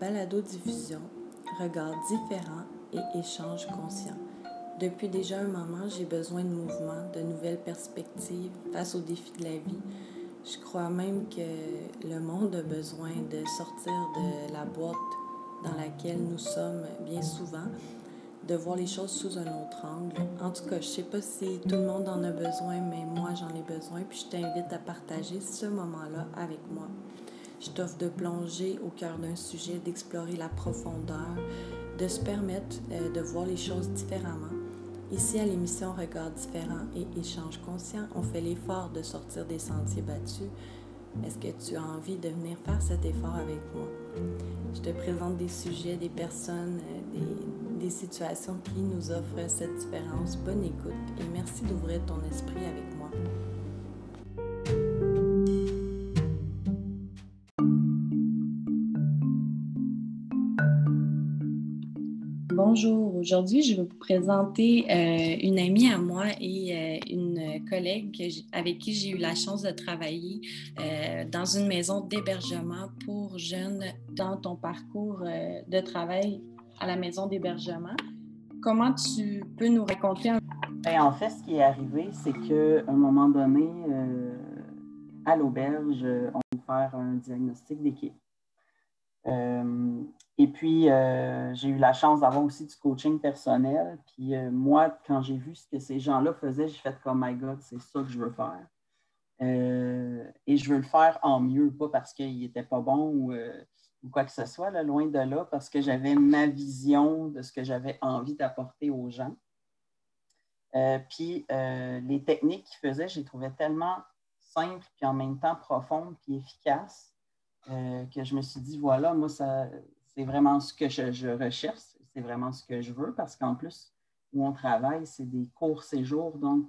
balado-diffusion, regards différents et échanges conscients. Depuis déjà un moment, j'ai besoin de mouvement, de nouvelles perspectives face aux défis de la vie. Je crois même que le monde a besoin de sortir de la boîte dans laquelle nous sommes bien souvent, de voir les choses sous un autre angle. En tout cas, je sais pas si tout le monde en a besoin, mais moi j'en ai besoin, puis je t'invite à partager ce moment-là avec moi. Je t'offre de plonger au cœur d'un sujet, d'explorer la profondeur, de se permettre euh, de voir les choses différemment. Ici, à l'émission Regards différents et échanges conscients, on fait l'effort de sortir des sentiers battus. Est-ce que tu as envie de venir faire cet effort avec moi? Je te présente des sujets, des personnes, euh, des, des situations qui nous offrent cette différence. Bonne écoute et merci d'ouvrir ton esprit avec moi. Bonjour, aujourd'hui je vais vous présenter euh, une amie à moi et euh, une collègue avec qui j'ai eu la chance de travailler euh, dans une maison d'hébergement pour jeunes dans ton parcours de travail à la maison d'hébergement. Comment tu peux nous raconter un ben, En fait, ce qui est arrivé, c'est qu'à un moment donné, à l'auberge, on va faire un diagnostic d'équipe. Euh, et puis, euh, j'ai eu la chance d'avoir aussi du coaching personnel. Puis euh, moi, quand j'ai vu ce que ces gens-là faisaient, j'ai fait comme, my God, c'est ça que je veux faire. et je veux le faire en mieux, pas parce qu'il n'était pas bon ou, quoi que ce soit, loin de là, parce que j'avais ma vision de ce que j'avais envie d'apporter aux gens. puis les techniques qu'ils faisaient, je les trouvais tellement simples, puis en même temps profondes, puis efficaces euh, que je me suis dit, voilà, moi, c'est vraiment ce que je, recherche, c'est vraiment ce que je veux, parce qu'en plus, où on travaille, c'est des courts séjours, donc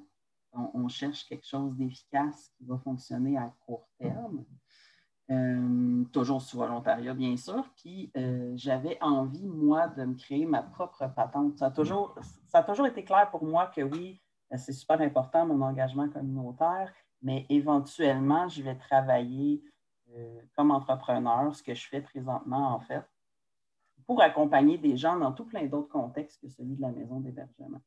on, cherche quelque chose d'efficace qui va fonctionner à court terme. Euh, toujours sous volontariat, bien sûr. Puis euh, j'avais envie, moi, de me créer ma propre patente. Ça a, toujours, été clair pour moi que oui, c'est super important, mon engagement communautaire, mais éventuellement, je vais travailler euh, comme entrepreneur, ce que je fais présentement, en fait, pour accompagner des gens dans tout plein d'autres contextes que celui de la maison d'hébergement.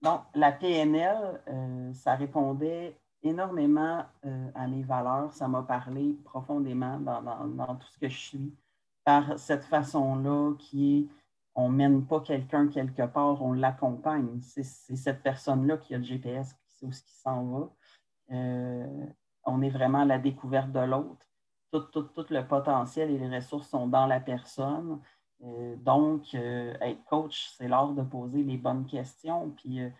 Donc, la PNL, euh, ça répondait énormément euh, à mes valeurs. Ça m'a parlé profondément dans, tout ce que je suis par cette façon-là qui est on ne mène pas quelqu'un quelque part, on l'accompagne. C'est cette personne-là qui a le GPS, qui sait ce qui s'en va. on est vraiment à la découverte de l'autre tout, le potentiel et les ressources sont dans la personne. Euh, donc, euh, être coach, c'est l'art de poser les bonnes questions, puis euh,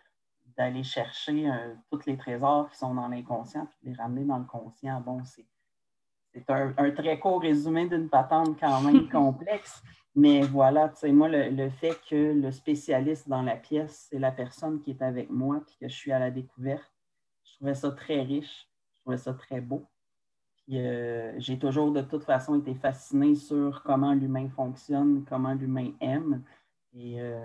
d'aller chercher tous les trésors qui sont dans l'inconscient, puis de les ramener dans le conscient. Bon, c'est un, très court résumé d'une patente quand même complexe, mais voilà, tu sais, moi, le, le, fait que le spécialiste dans la pièce, c'est la personne qui est avec moi, puis que je suis à la découverte, je trouvais ça très riche, je trouvais ça très beau. Euh, j'ai toujours de toute façon été fascinée sur comment l'humain fonctionne, comment l'humain aime. Et euh,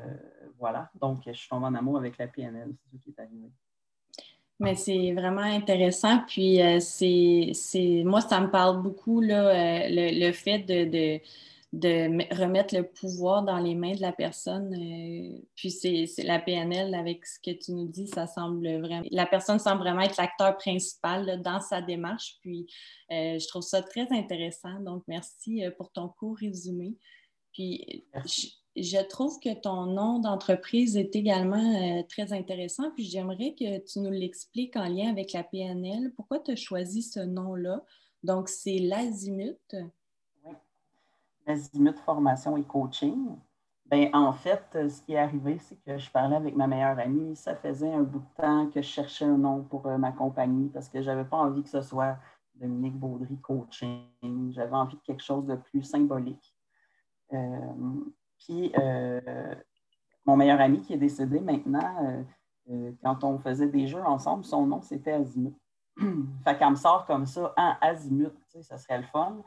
voilà, donc je suis tombée en amour avec la PNL, c'est ce qui est arrivé. Mais c'est vraiment intéressant. Puis, euh, c'est, moi, ça me parle beaucoup, là, le, fait de remettre le pouvoir dans les mains de la personne. Euh, puis c'est la PNL, avec ce que tu nous dis, ça semble vraiment... La personne semble vraiment être l'acteur principal dans sa démarche. Puis euh, je trouve ça très intéressant. Donc, merci euh, pour ton court résumé. Puis je, trouve que ton nom d'entreprise est également très intéressant. Puis j'aimerais que tu nous l'expliques en lien avec la PNL. Pourquoi tu as choisi ce nom-là? Donc, c'est l'azimut. Azimut Formation et Coaching. Bien, en fait, euh, ce qui est arrivé, c'est que je parlais avec ma meilleure amie. Ça faisait un bout de temps que je cherchais un nom pour euh, ma compagnie parce que je n'avais pas envie que ce soit Dominique Baudry Coaching. J'avais envie de quelque chose de plus symbolique. Euh, puis, mon meilleur ami qui est décédé maintenant, quand on faisait des jeux ensemble, son nom, c'était Azimut. fait qu'elle me sort comme ça, en Azimut, tu sais, ça serait le fun.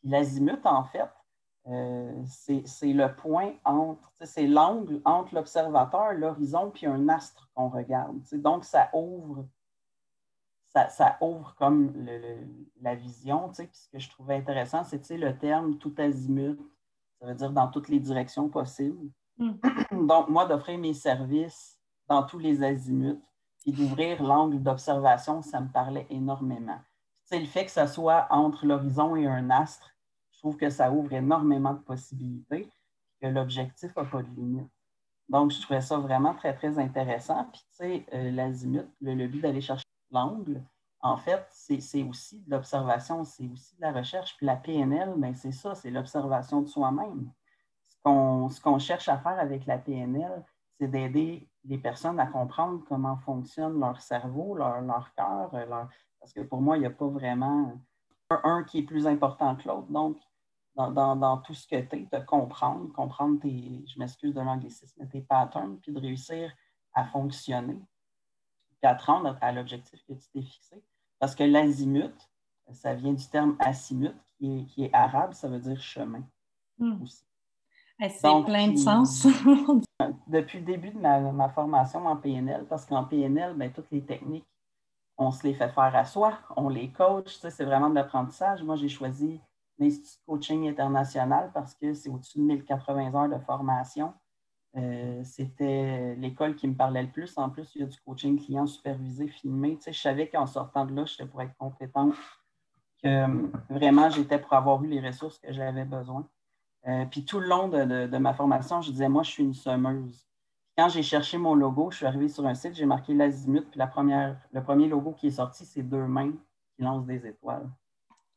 Puis l'Azimut, en fait, euh, c'est le point entre, c'est l'angle entre l'observateur, l'horizon, puis un astre qu'on regarde. Donc, ça ouvre, ça, ouvre comme la vision. Puis ce que je trouvais intéressant, c'est le terme tout azimut, Ça veut dire dans toutes les directions possibles. Hmm. Donc, moi, d'offrir mes services dans tous les azimuts, puis d'ouvrir l'angle d'observation, ça me parlait énormément. C'est le fait que ça soit entre l'horizon et un astre, trouve que ça ouvre énormément de possibilités, que l'objectif n'a pas de limite. Donc, je trouvais ça vraiment très, très intéressant. Puis, tu sais, euh, l'azimut, le, but d'aller chercher l'angle, en fait, c'est aussi de l'observation, c'est aussi de la recherche. Puis la PNL, ben, c'est ça, c'est l'observation de soi-même. Ce qu'on cherche à faire avec la PNL, c'est d'aider les personnes à comprendre comment fonctionne leur cerveau, leur, leur cœur, leur... parce que pour moi, il n'y a pas vraiment un, qui est plus important que l'autre. Donc, dans, tout ce que tu es, de comprendre, comprendre tes, je m'excuse de l'anglicisme, tes patterns, puis de réussir à fonctionner, puis à te rendre à l'objectif que tu t'es fixé. Parce que l'azimut, ça vient du terme azimut, qui est, arabe, ça veut dire chemin hmm. aussi. C'est plein de sens. depuis le début de ma, formation en PNL, parce qu'en PNL, ben, toutes les techniques, on se les fait faire à soi, on les coach, c'est vraiment de l'apprentissage. Moi, j'ai choisi l'Institut de coaching international parce que c'est au-dessus de 1080 heures de formation. Euh, c'était l'école qui me parlait le plus. En plus, il y a du coaching client supervisé, filmé. je savais qu'en sortant de là, j'étais pour être compétente, que euh, vraiment, j'étais pour avoir eu les ressources que j'avais besoin. Euh, puis tout le long de, ma formation, je disais, moi, je suis une semeuse. Quand j'ai cherché mon logo, je suis arrivée sur un site, j'ai marqué l'azimut, puis la première, le premier logo qui est sorti, c'est deux mains qui lancent des étoiles.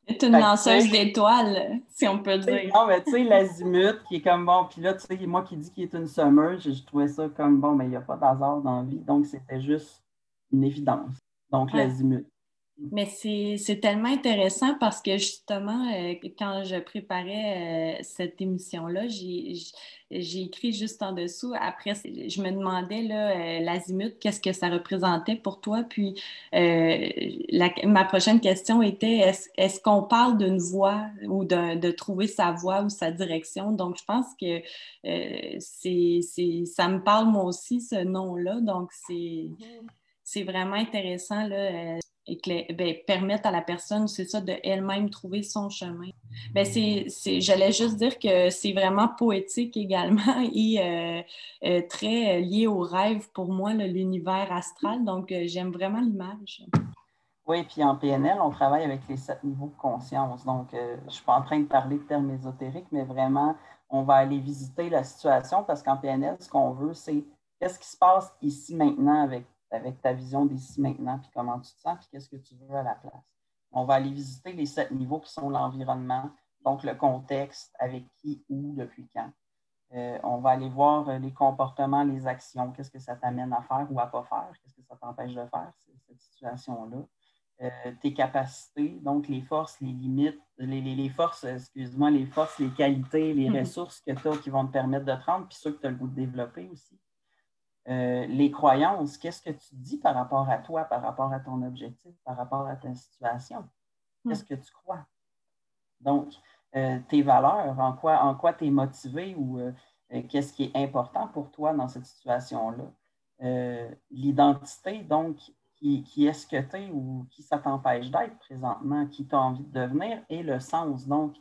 C'est une lanceuse d'étoiles, si on peut dire. Non, mais tu sais, l'azimut qui est comme bon, puis là, tu sais, moi qui dis qu'il est une semeuse, je, trouvais ça comme bon, mais il n'y a pas d'hasard dans la vie, donc c'était juste une évidence. Donc, l'azimut. Mais c'est tellement intéressant parce que justement, euh, quand je préparais euh, cette émission-là, j'ai écrit juste en dessous. Après, je me demandais, là, euh, l'azimut, qu'est-ce que ça représentait pour toi? Puis, ma prochaine question était, est-ce qu'on parle d'une voix ou de, trouver sa voix ou sa direction? Donc, je pense que c'est ça me parle moi aussi, ce nom-là. Donc, c'est c'est vraiment intéressant. Là, et ben, permettre à la personne, c'est ça, de elle-même trouver son chemin. Ben, c'est, j'allais juste dire que c'est vraiment poétique également et euh, euh, très lié au rêve pour moi, l'univers astral. Donc, euh, j'aime vraiment l'image. Oui, puis en PNL, on travaille avec les sept niveaux de conscience. Donc, je ne suis pas en train de parler de termes ésotériques, mais vraiment, on va aller visiter la situation parce qu'en PNL, ce qu'on veut, c'est qu'est-ce qui se passe ici maintenant avec avec ta vision d'ici maintenant, puis comment tu te sens, puis qu'est-ce que tu veux à la place. On va aller visiter les sept niveaux qui sont l'environnement, donc le contexte, avec qui, où, depuis quand. Euh, on va aller voir euh, les comportements, les actions, qu'est-ce que ça t'amène à faire ou à ne pas faire, qu'est-ce que ça t'empêche de faire, cette situation-là. Euh, tes capacités, donc les forces, les limites, les, les, forces, excuse-moi, les forces, les qualités, les mm-hmm. ressources que tu as qui vont te permettre de te rendre, puis ceux que tu as le goût de développer aussi. Euh, les croyances, qu'est-ce que tu dis par rapport à toi, par rapport à ton objectif, par rapport à ta situation? Qu'est-ce que tu crois? Donc, euh, tes valeurs, en quoi, en quoi tu es motivé ou euh, qu'est-ce qui est important pour toi dans cette situation-là? L'identité, donc, qui, qui est-ce que tu es ou qui ça t'empêche d'être présentement, qui tu as envie de devenir, et le sens, donc,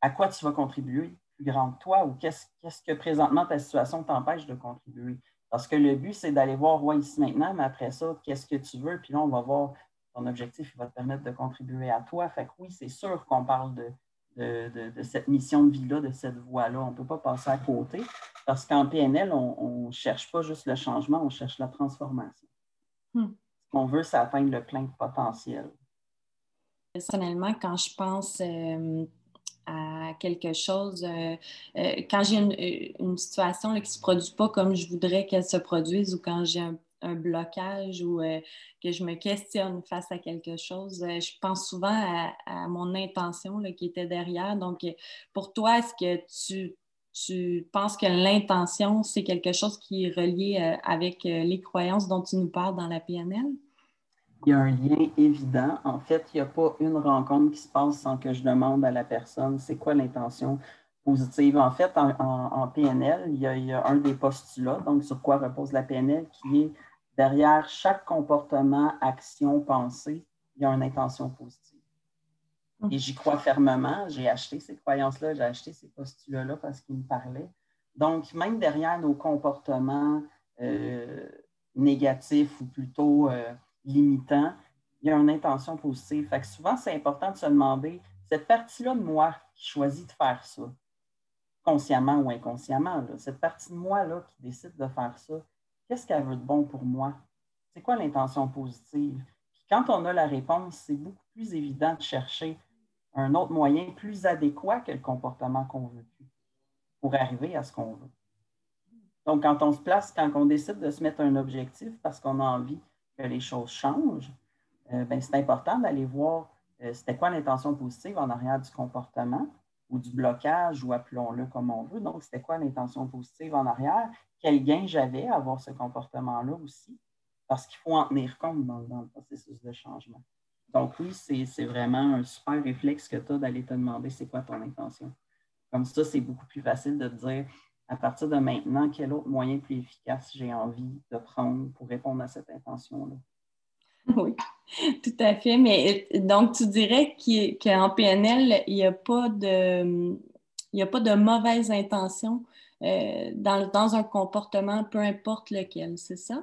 à quoi tu vas contribuer plus grand que toi ou qu'est-ce, qu'est-ce que présentement ta situation t'empêche de contribuer? Parce que le but, c'est d'aller voir ouais, ici maintenant, mais après ça, qu'est-ce que tu veux? Puis là, on va voir ton objectif, il va te permettre de contribuer à toi. Fait que oui, c'est sûr qu'on parle de, cette mission de vie-là, de cette voie-là. On ne peut pas passer à côté parce qu'en PNL, on ne cherche pas juste le changement, on cherche la transformation. Hmm. Ce qu'on veut, c'est atteindre le plein potentiel. Personnellement, quand je pense euh, à quelque chose, euh, euh, quand j'ai une, situation qui ne se produit pas comme je voudrais qu'elle se produise ou quand j'ai un, blocage ou euh, que je me questionne face à quelque chose, je pense souvent à, mon intention qui était derrière. Donc, pour toi, est-ce que tu, tu penses que l'intention, c'est quelque chose qui est relié avec les croyances dont tu nous parles dans la PNL? Il y a un lien évident. En fait, il n'y a pas une rencontre qui se passe sans que je demande à la personne c'est quoi l'intention positive. En fait, en, PNL, il y, a, un des postulats, donc sur quoi repose la PNL, qui est derrière chaque comportement, action, pensée, il y a une intention positive. Et j'y crois fermement. J'ai acheté ces croyances-là, j'ai acheté ces postulats-là parce qu'ils me parlaient. Donc, même derrière nos comportements euh, négatifs ou plutôt euh, limitants, il y a une intention positive. Fait que souvent, c'est important de se demander, cette partie-là de moi qui choisit de faire ça, consciemment ou inconsciemment, cette partie de moi-là qui décide de faire ça, qu'est-ce qu'elle veut de bon pour moi? C'est quoi l'intention positive? quand on a la réponse, c'est beaucoup plus évident de chercher un autre moyen plus adéquat que le comportement qu'on veut pour arriver à ce qu'on veut. Donc, quand on se place, quand on décide de se mettre un objectif parce qu'on a envie que les choses changent, euh, ben, c'est important d'aller voir euh, c'était quoi l'intention positive en arrière du comportement ou du blocage, ou appelons-le comme on veut. Donc, c'était quoi l'intention positive en arrière? Quel gain j'avais à avoir ce comportement-là aussi? Parce qu'il faut en tenir compte dans le processus de changement. Donc oui, c'est vraiment un super réflexe que tu as d'aller te demander c'est quoi ton intention. Comme ça, c'est beaucoup plus facile de te dire à partir de maintenant, quel autre moyen plus efficace j'ai envie de prendre pour répondre à cette intention-là? Oui, tout à fait. Mais donc, tu dirais qu'en PNL, il n'y a pas de. Il a pas de mauvaise intention euh, dans, dans un comportement, peu importe lequel, c'est ça?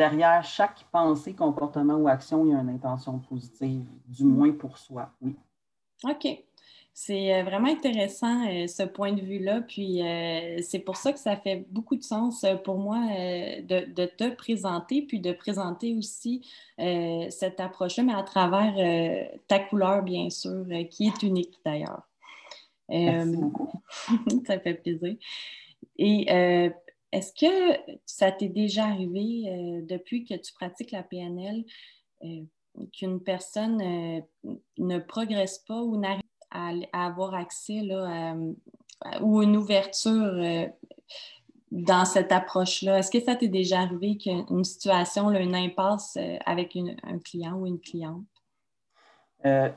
derrière chaque pensée, comportement ou action, il y a une intention positive, du moins pour soi, oui. OK. C'est euh, vraiment intéressant euh, ce point de vue-là. Puis euh, c'est pour ça que ça fait beaucoup de sens pour moi de, te présenter, puis de présenter aussi cette approche-là, mais à travers ta couleur, bien sûr, qui est unique d'ailleurs. ça fait plaisir. Et est-ce que ça t'est déjà arrivé depuis que tu pratiques la PNL qu'une personne ne progresse pas ou n'arrive à, avoir accès là, ou une ouverture dans cette approche-là? Est-ce que ça t'est déjà arrivé qu'une situation, une impasse avec un client ou une cliente?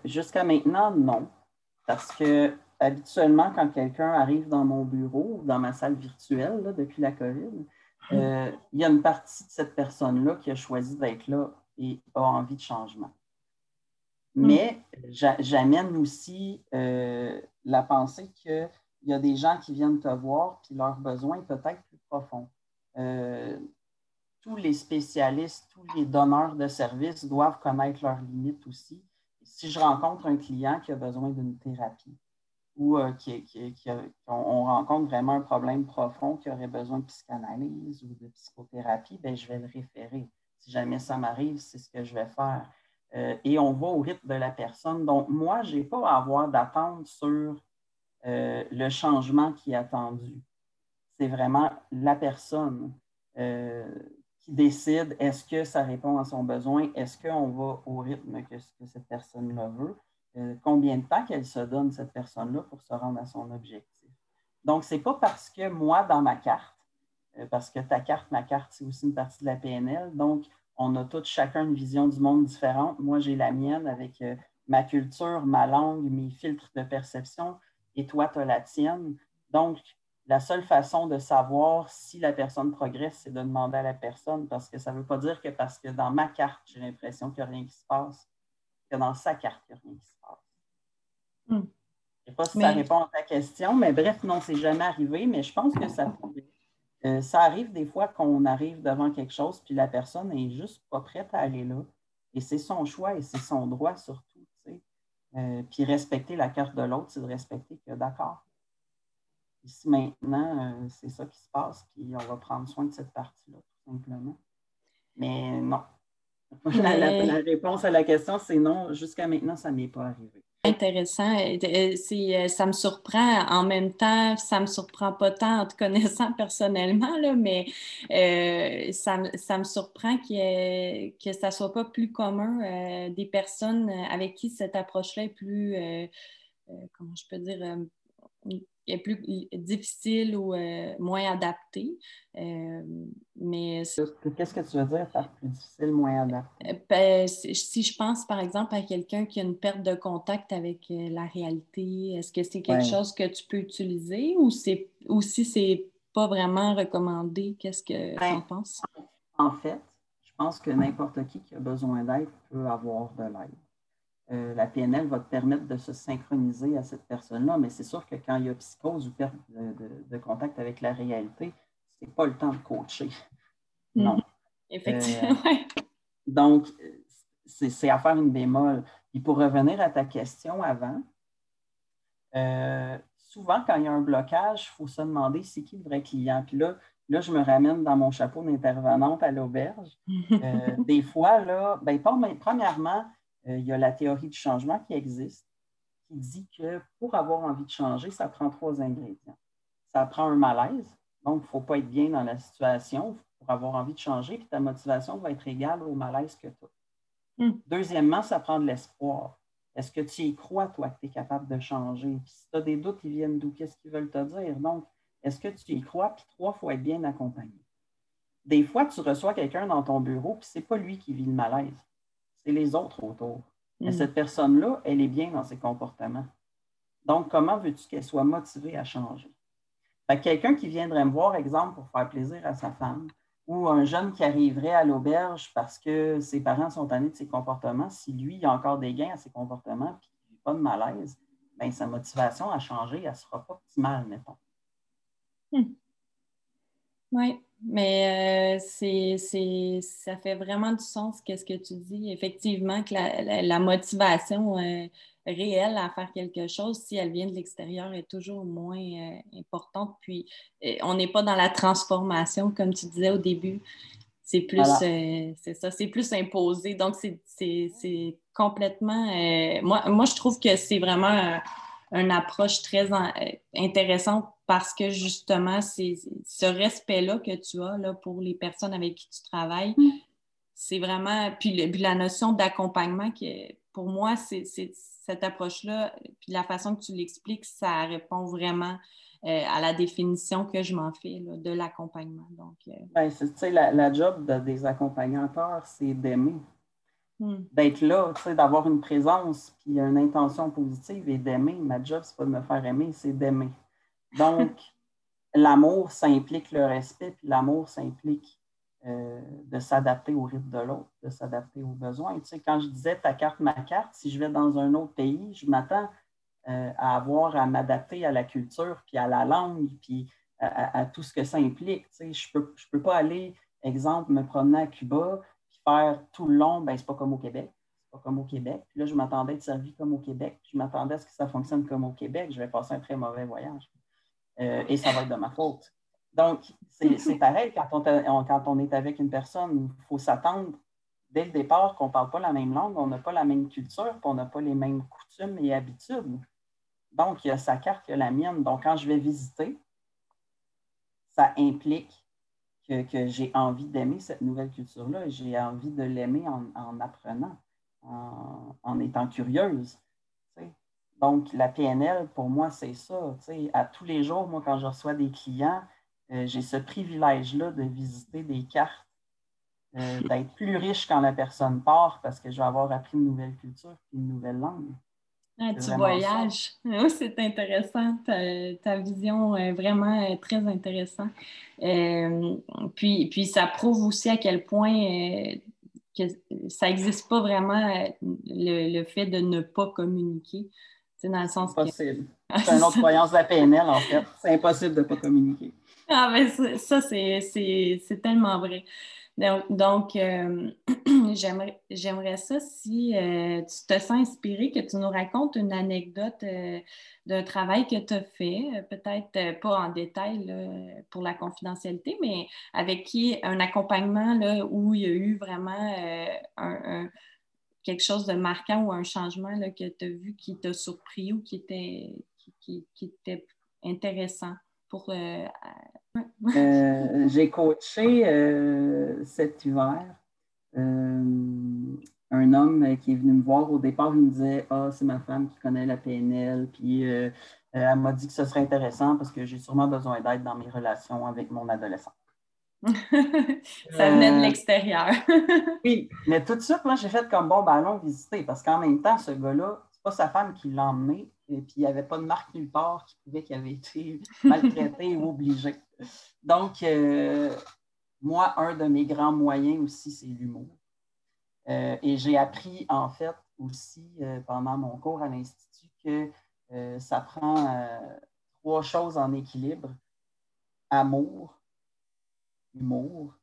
Jusqu'à maintenant, non. Parce que habituellement, quand quelqu'un arrive dans mon bureau, dans ma salle virtuelle depuis la COVID, hum. euh, il y a une partie de cette personne-là qui a choisi d'être là et a envie de changement. Hum. Mais j'amène aussi euh, la pensée qu'il y a des gens qui viennent te voir, puis leur besoin est peut-être plus profond. Euh, tous les spécialistes, tous les donneurs de services doivent connaître leurs limites aussi. Si je rencontre un client qui a besoin d'une thérapie, ou euh, qu'on rencontre vraiment un problème profond qui aurait besoin de psychanalyse ou de psychothérapie, bien, je vais le référer. Si jamais ça m'arrive, c'est ce que je vais faire. Euh, et on va au rythme de la personne. Donc, moi, je n'ai pas à avoir d'attente sur euh, le changement qui est attendu. C'est vraiment la personne qui décide est-ce que ça répond à son besoin, est-ce qu'on va au rythme que, que cette personne-là veut? Euh, combien de temps qu'elle se donne, cette personne-là, pour se rendre à son objectif? Donc, ce n'est pas parce que moi, dans ma carte, euh, parce que ta carte, ma carte, c'est aussi une partie de la PNL, donc on a tous chacun une vision du monde différente. Moi, j'ai la mienne avec euh, ma culture, ma langue, mes filtres de perception, et toi, tu as la tienne. Donc, la seule façon de savoir si la personne progresse, c'est de demander à la personne, parce que ça ne veut pas dire que parce que dans ma carte, j'ai l'impression qu'il n'y a rien qui se passe, que dans sa carte, il n'y a rien qui se passe. Hmm. Je ne sais pas si ça répond à ta question, mais bref, non, c'est jamais arrivé, mais je pense que ça pourrait. Euh, ça arrive des fois qu'on arrive devant quelque chose, puis la personne n'est juste pas prête à aller là. Et c'est son choix et c'est son droit surtout. Euh, puis respecter la carte de l'autre, c'est de respecter que d'accord. Ici maintenant, euh, c'est ça qui se passe, puis on va prendre soin de cette partie-là, tout simplement. Mais non. La, la réponse à la question, c'est non. Jusqu'à maintenant, ça ne m'est pas arrivé intéressant. Euh, euh, ça me surprend en même temps, ça me surprend pas tant en te connaissant personnellement, là, mais euh, ça, ça, me surprend que, que ça soit pas plus commun des personnes avec qui cette approche-là est plus, comment je peux dire, est plus difficile ou euh, moins adapté. Euh, mais Qu'est-ce que tu veux dire par plus difficile, moins adapté? Euh, ben, si je pense par exemple à quelqu'un qui a une perte de contact avec la réalité, est-ce que c'est quelque chose que tu peux utiliser ou, ou si c'est pas vraiment recommandé, qu'est-ce que tu en ben, penses? En fait, je pense que n'importe qui qui a besoin d'aide peut avoir de l'aide. Euh, la PNL va te permettre de se synchroniser à cette personne-là, mais c'est sûr que quand il y a psychose ou perte de, contact avec la réalité, ce n'est pas le temps de coacher. Non. Effectivement. Euh, donc, c'est à faire une bémol. Et pour revenir à ta question avant, euh, souvent, quand il y a un blocage, il faut se demander c'est qui le vrai client. Puis là, là, je me ramène dans mon chapeau d'intervenante à l'auberge. des fois, là, ben, premièrement, il y a la théorie du changement qui existe, qui dit que pour avoir envie de changer, ça prend trois ingrédients. Ça prend un malaise, donc il ne faut pas être bien dans la situation pour avoir envie de changer, puis ta motivation va être égale au malaise que tu as. Hmm. Deuxièmement, ça prend de l'espoir. Est-ce que tu y crois, toi, que tu es capable de changer? Puis si tu as des doutes, ils viennent d'où? Qu'est-ce qu'ils veulent te dire? Donc, est-ce que tu y crois? Puis trois, il faut être bien accompagné. Des fois, tu reçois quelqu'un dans ton bureau, puis ce n'est pas lui qui vit le malaise c'est les autres autour. Mais mm. cette personne-là, elle est bien dans ses comportements. Donc, comment veux-tu qu'elle soit motivée à changer? quelqu'un qui viendrait me voir, exemple, pour faire plaisir à sa femme, ou un jeune qui arriverait à l'auberge parce que ses parents sont tannés de ses comportements, si lui, il a encore des gains à ses comportements et qu'il n'a pas de malaise, bien, sa motivation à changer, elle ne sera pas optimale, mettons. Hmm. Oui. Mais euh, c'est, ça fait vraiment du sens qu'est-ce que tu dis. Effectivement, que la, motivation euh, réelle à faire quelque chose, si elle vient de l'extérieur, est toujours moins euh, importante. Puis, on n'est pas dans la transformation, comme tu disais au début. C'est plus, c'est ça, c'est plus imposé. Donc, c'est, complètement. moi, moi, je trouve que c'est vraiment une approche très intéressante parce que justement, c'est ce respect-là que tu as là, pour les personnes avec qui tu travailles, mm. c'est vraiment. Puis, la notion d'accompagnement, pour moi, c'est cette approche-là, puis la façon que tu l'expliques, ça répond vraiment euh, à la définition que je m'en fais de l'accompagnement. Donc, euh, ben, la, la, job des accompagnateurs, c'est d'aimer. Mm. D'être là, d'avoir une présence, puis une intention positive et d'aimer. Ma job, c'est pas de me faire aimer, c'est d'aimer. Donc, l'amour, ça implique le respect, puis l'amour, ça implique euh, de s'adapter au rythme de l'autre, de s'adapter aux besoins. Tu sais, quand je disais ta carte, ma carte, si je vais dans un autre pays, je m'attends euh, à avoir à m'adapter à la culture, puis à la langue, puis à, tout ce que ça implique. Tu sais, je ne peux, je peux pas aller, exemple, me promener à Cuba, puis faire tout le long, ben, c'est pas comme au Québec pas comme au Québec. Puis là, je m'attendais à être servi comme au Québec. Je m'attendais à ce que ça fonctionne comme au Québec. Je vais passer un très mauvais voyage. Euh, et ça va être de ma faute. Donc, c'est pareil quand on, quand on, est avec une personne, il faut s'attendre dès le départ qu'on ne parle pas la même langue, on n'a pas la même culture, on n'a pas les mêmes coutumes et habitudes. Donc, il y a sa carte, il y a la mienne. Donc, quand je vais visiter, ça implique que, j'ai envie d'aimer cette nouvelle culture-là. J'ai envie de l'aimer en, apprenant, en, en étant curieuse. Donc, la PNL, pour moi, c'est ça. À tous les jours, moi, quand je reçois des clients, euh, j'ai ce privilège-là de visiter des cartes, euh, d'être plus riche quand la personne part parce que je vais avoir appris une nouvelle culture et une nouvelle langue. Ah, tu voyages. Oui, c'est intéressant. Ta, vision est vraiment euh, très intéressante. puis, puis, ça prouve aussi à quel point que ça n'existe pas vraiment le, fait de ne pas communiquer. C'est dans le sens Impossible. C'est une autre croyance de la PNL, en fait. C'est impossible de ne pas communiquer. Ah, ben ça, c'est tellement vrai. Donc, euh, j'aimerais ça si euh, tu te sens inspiré, que tu nous racontes une anecdote euh, d'un travail que tu as fait, peut-être pas en détail pour la confidentialité, mais avec qui un accompagnement là, où il y a eu vraiment un quelque chose de marquant ou un changement là, que tu as vu qui t'a surpris ou qui était, qui, était intéressant pour. Euh, euh, j'ai coaché euh, cet hiver un homme qui est venu me voir. Au départ, il me disait Ah, c'est ma femme qui connaît la PNL. Puis elle m'a dit que ce serait intéressant parce que j'ai sûrement besoin d'aide dans mes relations avec mon adolescent. ça venait de euh, l'extérieur. oui, mais tout de suite, moi, j'ai fait comme bon, ben allons visiter parce qu'en même temps, ce gars-là, c'est pas sa femme qui l'a emmené, et puis il n'y avait pas de marque nulle part qui pouvait qu'il avait été maltraité ou obligé. Donc, euh, moi, un de mes grands moyens aussi, c'est l'humour. Euh, et j'ai appris, en fait, aussi pendant mon cours à l'Institut que ça prend trois choses en équilibre. Amour, humour.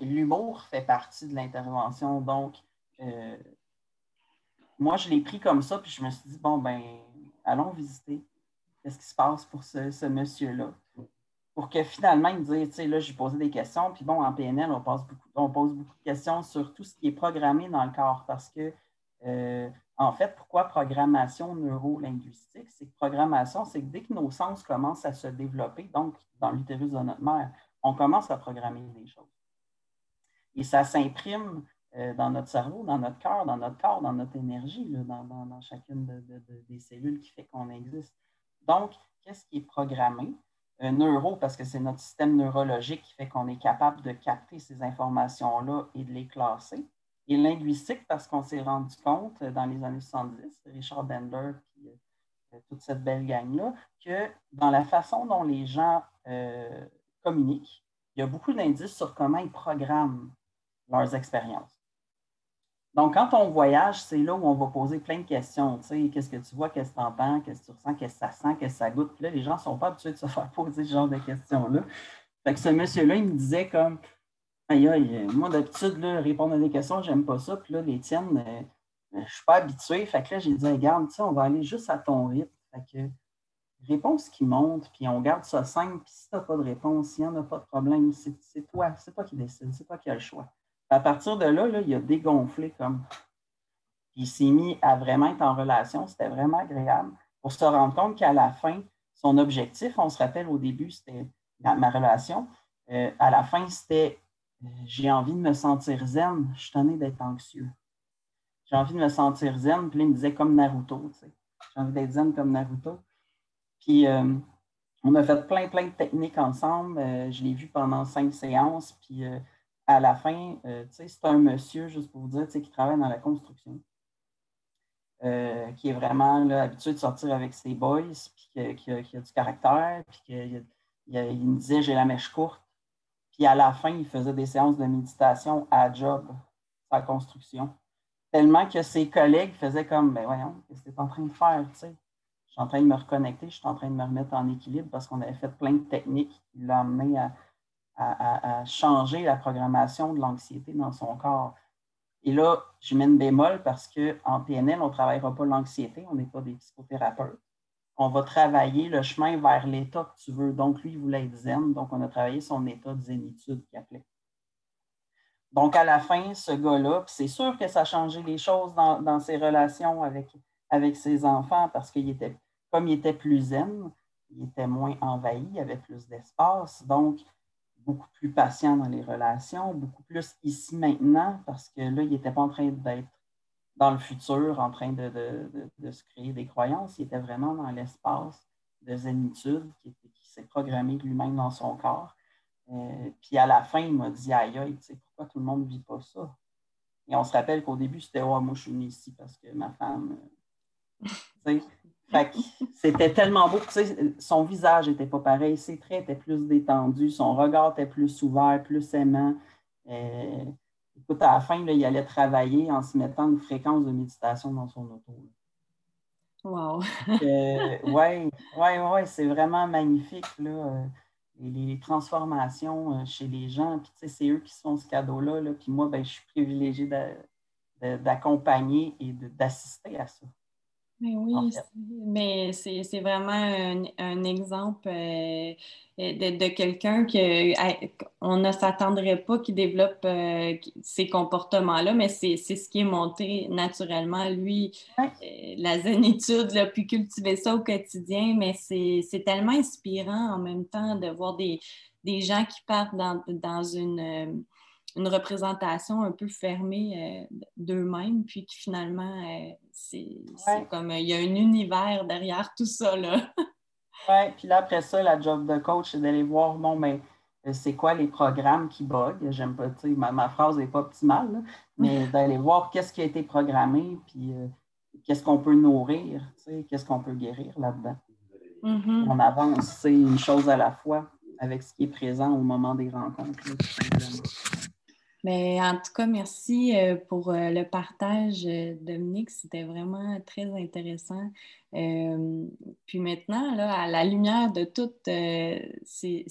L'humour fait partie de l'intervention, donc moi, je l'ai pris comme ça, puis je me suis dit, bon, ben, allons visiter. Qu'est-ce qui se passe pour ce, monsieur-là? Pour que finalement, il me dise, tu sais, là, j'ai posé des questions, puis bon, en PNL, on, pose beaucoup, on pose beaucoup de questions sur tout ce qui est programmé dans le corps, parce que, euh, en fait, pourquoi programmation neuro-linguistique? C'est que programmation, c'est que dès que nos sens commencent à se développer, donc dans l'utérus de notre mère, on commence à programmer des choses. Et ça s'imprime euh, dans notre cerveau, dans notre cœur, dans notre corps, dans notre énergie, dans, chacune des cellules qui fait qu'on existe. Donc, qu'est-ce qui est programmé? Neuro, parce que c'est notre système neurologique qui fait qu'on est capable de capter ces informations-là et de les classer. Et linguistique, parce qu'on s'est rendu compte euh, dans les années 70, Richard Bender, puis euh, toute cette belle gang-là, que dans la façon dont les gens communiquent, il y a beaucoup d'indices sur comment ils programment leurs expériences. Donc, quand on voyage, c'est là où on va poser plein de questions. Tu sais, qu'est-ce que tu vois, qu'est-ce que tu entends, qu'est-ce que tu ressens, qu'est-ce que ça sent, qu'est-ce que ça goûte? Puis là, les gens ne sont pas habitués de se faire poser ce genre de questions-là. Fait que ce monsieur-là, il me disait comme Aïe, aïe, moi d'habitude, répondre à des questions, j'aime pas ça. Puis là, les tiennes, euh, je suis pas habitué. Fait que là, j'ai dit Regarde, on va aller juste à ton rythme. Fait que réponds ce qui monte, puis on garde ça simple. Puis si tu n'as pas de réponse, s'il n'y en a pas de problème, c'est toi, c'est toi qui décide, c'est toi qui as le choix. À partir de là, il a dégonflé comme. il s'est mis à vraiment être en relation. C'était vraiment agréable pour se rendre compte qu'à la fin, son objectif, on se rappelle au début, c'était ma relation. Euh, à la fin, c'était euh, j'ai envie de me sentir zen, je suis d'être anxieux. J'ai envie de me sentir zen. Puis il me disait comme Naruto. J'ai envie d'être zen comme Naruto. Puis euh, on a fait plein, plein de techniques ensemble. je l'ai vu pendant cinq séances. Puis à la fin, euh, c'est un monsieur, juste pour vous dire, qui travaille dans la construction, euh, qui est vraiment habitué de sortir avec ses boys, puis qui, a, du caractère, puis il, me disait j'ai la mèche courte. Puis à la fin, il faisait des séances de méditation à job, sa construction. Tellement que ses collègues faisaient comme ben voyons, qu'est-ce que tu en train de faire? Je suis en train de me reconnecter, je suis en train de me remettre en équilibre parce qu'on avait fait plein de techniques qui l'ont amené à, changer la programmation de l'anxiété dans son corps. Et là, je mets une bémol parce qu'en PNL, on ne travaillera pas l'anxiété, on n'est pas des psychothérapeutes. On va travailler le chemin vers l'état que tu veux. Donc, lui, il voulait être zen, donc on a travaillé son état de zénitude qu'il appelait. Donc, à la fin, ce gars-là, c'est sûr que ça a changé les choses dans, ses relations avec, avec ses enfants parce qu'il était, comme il était plus zen, il était moins envahi, il avait plus d'espace. Donc, beaucoup plus patient dans les relations, beaucoup plus ici maintenant, parce que là, il n'était pas en train d'être dans le futur, en train de, se créer des croyances. Il était vraiment dans l'espace de zénitude qui, s'est programmé lui-même dans son corps. Euh, puis à la fin, il m'a dit Aïe, aïe, pourquoi tout le monde ne vit pas ça? Et on se rappelle qu'au début, c'était Oh, moi, je suis ici parce que ma femme. Euh, c'était tellement beau. son visage n'était pas pareil, ses traits étaient plus détendus, son regard était plus ouvert, plus aimant. Euh, écoute, à la fin, il allait travailler en se mettant une fréquence de méditation dans son auto. Wow! oui, ouais, ouais, c'est vraiment magnifique. Là, les, transformations euh, chez les gens. c'est eux qui sont ce cadeau-là. Là, puis moi, ben, je suis privilégiée d'accompagner et d'assister à ça. Mais oui, mais c'est vraiment un, exemple euh, de, quelqu'un qu'on ne s'attendrait pas qu'il développe euh, ces comportements-là, mais c'est ce qui est monté naturellement. Lui, euh, la zénitude, là, puis cultiver ça au quotidien, mais c'est tellement inspirant en même temps de voir des, gens qui partent dans, dans une une représentation un peu fermée euh, d'eux-mêmes, puis qui finalement, euh, c'est comme il y a un univers derrière tout ça. Oui, puis là, après ça, la job de coach, c'est d'aller voir, bon, mais ben, c'est quoi les programmes qui bug. J'aime pas, tu sais, ma, phrase n'est pas optimale, mais d'aller voir qu'est-ce qui a été programmé, puis euh, qu'est-ce qu'on peut nourrir, tu sais, qu'est-ce qu'on peut guérir là-dedans. Mm-hmm. On avance, c'est une chose à la fois avec ce qui est présent au moment des rencontres. Mais en tout cas, merci euh, pour euh, le partage, euh, Dominique. C'était vraiment très intéressant. puis maintenant, là, à la lumière de toutes ces,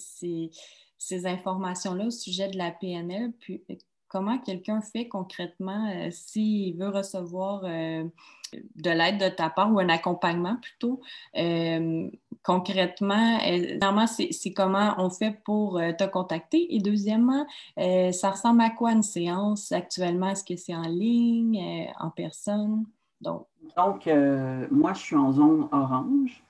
ces informations-là au sujet de la PNL, puis comment quelqu'un fait concrètement s'il veut recevoir de l'aide de ta part ou un accompagnement plutôt. Euh, concrètement, c'est comment on fait pour te contacter. Et deuxièmement, ça ressemble à quoi une séance? Actuellement? Est-ce que c'est en ligne, en personne? Donc, moi, je suis en zone orange.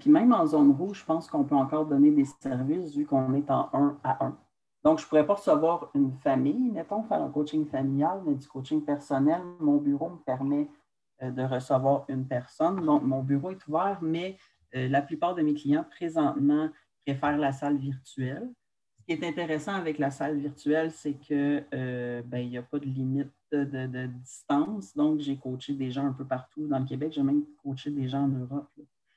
puis même en zone rouge, je pense qu'on peut encore donner des services vu qu'on est en 1 à 1. Donc, je ne pourrais pas recevoir une famille, mettons, faire un coaching familial, mais du coaching personnel. Mon bureau me permet euh, de recevoir une personne. Donc, mon bureau est ouvert, mais euh, la plupart de mes clients présentement préfèrent la salle virtuelle. Ce qui est intéressant avec la salle virtuelle, c'est qu'il euh, ben, n'y a pas de limite de, distance. Donc, j'ai coaché des gens un peu partout dans le Québec. J'ai même coaché des gens en Europe.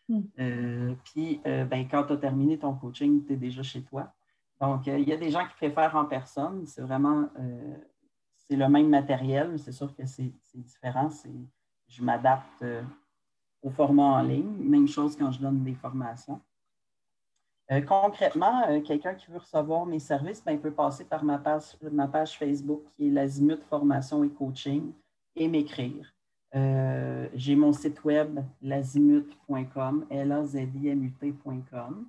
Hmm. puis, ben, quand tu as terminé ton coaching, tu es déjà chez toi. Donc, euh, il y a des gens qui préfèrent en personne. C'est vraiment euh, c'est le même matériel, c'est sûr que c'est différent. Je m'adapte euh, format en ligne. Même chose quand je donne des formations. concrètement, quelqu'un qui veut recevoir mes services, ben, il peut passer par ma page, Facebook qui est l'Azimut Formation et Coaching et m'écrire. J'ai mon site web lazimut.com, l a z i m u t.com.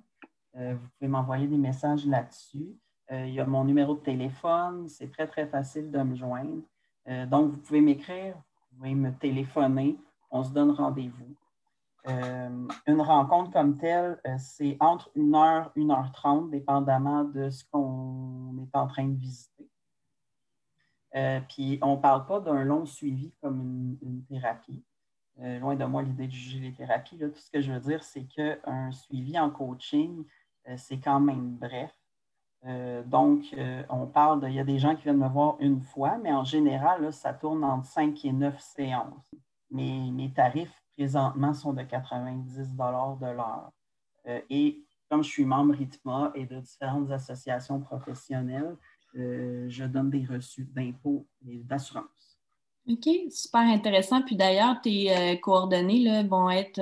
Euh, vous pouvez m'envoyer des messages là-dessus. Euh, il y a mon numéro de téléphone. C'est très, très facile de me joindre. Euh, donc, vous pouvez m'écrire, vous pouvez me téléphoner. On se donne rendez-vous. Une rencontre comme telle, c'est entre 1h, 1h30, dépendamment de ce qu'on est en train de visiter. puis, on ne parle pas d'un long suivi comme une, thérapie. loin de moi l'idée de juger les thérapies. Tout ce que je veux dire, c'est qu'un suivi en coaching, euh, c'est quand même bref. Euh, donc, euh, on parle de, il y a des gens qui viennent me voir une fois, mais en général, ça tourne entre 5 et 9 séances. Mes, mes tarifs présentement sont de 90 de l'heure. et comme je suis membre RITMA et de différentes associations professionnelles, je donne des reçus d'impôts et d'assurance. OK, super intéressant. Puis d'ailleurs, tes coordonnées là, vont être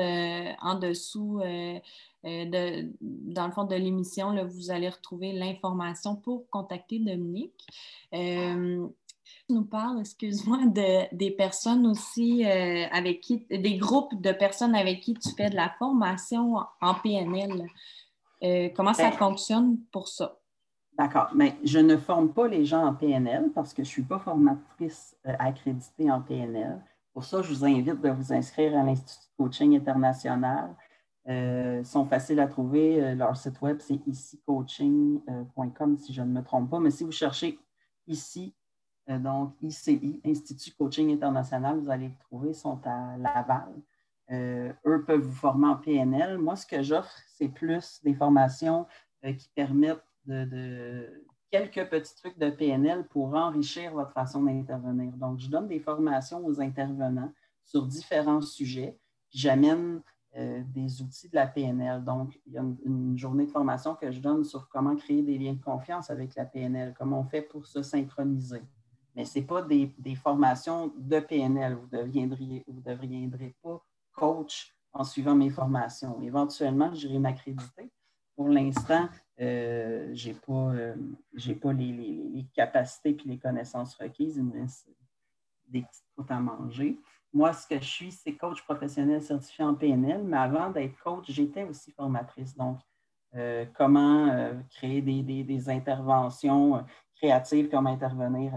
en dessous euh, dans le fond de l'émission, vous allez retrouver l'information pour contacter Dominique. Euh, tu nous parles, excuse-moi, de, des personnes aussi euh, avec qui, des groupes de personnes avec qui tu fais de la formation en PNL. comment ça ben, fonctionne pour ça? D'accord. Mais je ne forme pas les gens en PNL parce que je ne suis pas formatrice accréditée en PNL. Pour ça, je vous invite de vous inscrire à l'Institut de coaching international euh, sont faciles à trouver. Euh, leur site web, c'est icicoaching.com, si je ne me trompe pas. Mais si vous cherchez ici, euh, donc ICI, Institut Coaching International, vous allez les trouver, sont à Laval. eux peuvent vous former en PNL. Moi, ce que j'offre, c'est plus des formations qui permettent de, quelques petits trucs de PNL pour enrichir votre façon d'intervenir. Donc, je donne des formations aux intervenants sur différents sujets. J'amène euh, des outils de la PNL. Donc, il y a une, journée de formation que je donne sur comment créer des liens de confiance avec la PNL, comment on fait pour se synchroniser. Mais ce n'est pas des, formations de PNL. Vous ne deviendriez, vous deviendrez pas coach en suivant mes formations. Éventuellement, j'irai m'accréditer. Pour l'instant, euh, je n'ai pas, euh, pas les, les, capacités et les connaissances requises. Il me reste des petites côtes à manger. Moi, ce que je suis, c'est coach professionnel certifié en PNL, mais avant d'être coach, j'étais aussi formatrice. Donc, euh, comment créer des, interventions euh, créatives, comment intervenir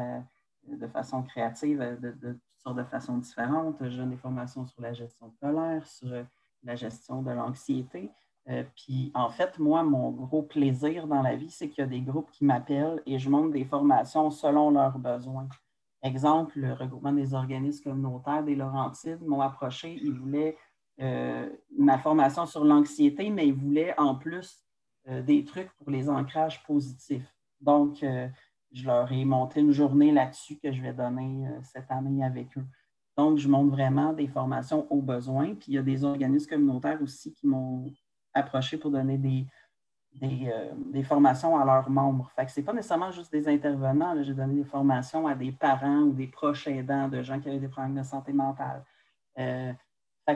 de façon créative de, toutes sortes de façons différentes. Je donne des formations sur la gestion de colère, sur la gestion de l'anxiété. puis, en fait, moi, mon gros plaisir dans la vie, c'est qu'il y a des groupes qui m'appellent et je monte des formations selon leurs besoins. Exemple, le regroupement des organismes communautaires des Laurentides m'ont approché, ils voulaient euh, ma formation sur l'anxiété, mais ils voulaient en plus euh, des trucs pour les ancrages positifs. Donc, euh, je leur ai monté une journée là-dessus que je vais donner cette année avec eux. Donc, je montre vraiment des formations aux besoins. Puis, il y a des organismes communautaires aussi qui m'ont approché pour donner des, des, formations à leurs membres. Fait que ce n'est pas nécessairement juste des intervenants. J'ai donné des formations à des parents ou des proches aidants de gens qui avaient des problèmes de santé mentale. que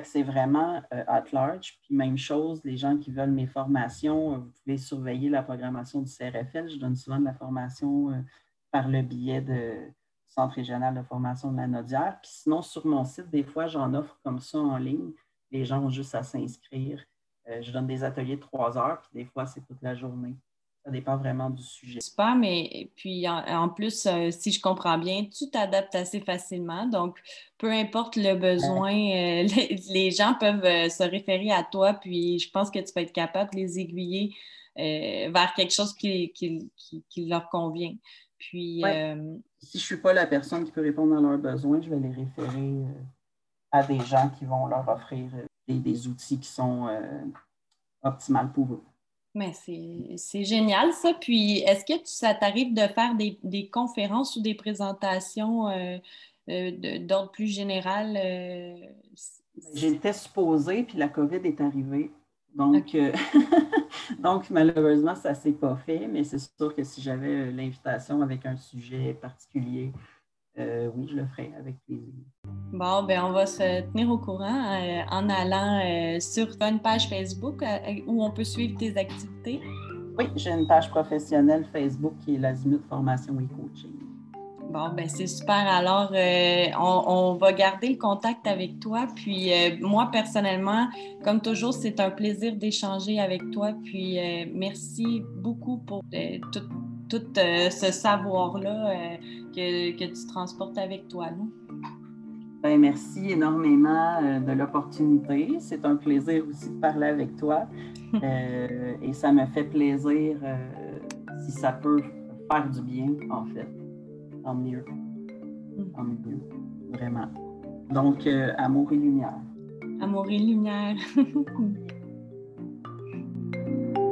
c'est vraiment at large. Puis même chose, les gens qui veulent mes formations, vous pouvez surveiller la programmation du CRFL. Je donne souvent de la formation par le biais de Centre régional de formation de la Nodière. Puis sinon, sur mon site, des fois, j'en offre comme ça en ligne. Les gens ont juste à s'inscrire. Euh, je donne des ateliers de trois heures, puis des fois, c'est toute la journée. Ça dépend vraiment du sujet. Super, mais puis en, plus, euh, si je comprends bien, tu t'adaptes assez facilement. Donc, peu importe le besoin, euh, les, gens peuvent se référer à toi, puis je pense que tu vas être capable de les aiguiller vers quelque chose qui, qui, qui leur convient. Puis, euh, si je ne suis pas la personne qui peut répondre à leurs besoins, je vais les référer euh, à des gens qui vont leur offrir euh, des, outils qui sont optimales pour eux. Mais c'est génial ça. Puis, est-ce que ça t'arrive de faire des, conférences ou des présentations d'ordre plus général? J'étais supposée, puis la COVID est arrivée. Donc, euh, donc malheureusement, ça ne s'est pas fait, mais c'est sûr que si j'avais euh, l'invitation avec un sujet particulier, euh, oui, je le ferais avec plaisir. Bon, ben on va se tenir au courant en allant sur une page Facebook où on peut suivre tes activités. Oui, j'ai une page professionnelle Facebook qui est l'Azimut Formation et Coaching. Bon, ben c'est super. Alors, euh, on, va garder le contact avec toi. Puis, euh, moi, personnellement, comme toujours, c'est un plaisir d'échanger avec toi. Puis, euh, merci beaucoup pour tout, ce savoir-là que, que, tu transportes avec toi. Ben, merci énormément de l'opportunité. C'est un plaisir aussi de parler avec toi. et ça me fait plaisir si ça peut faire du bien, en fait en mieux. En mieux, vraiment. Donc, euh, amour et lumière. Amour et lumière.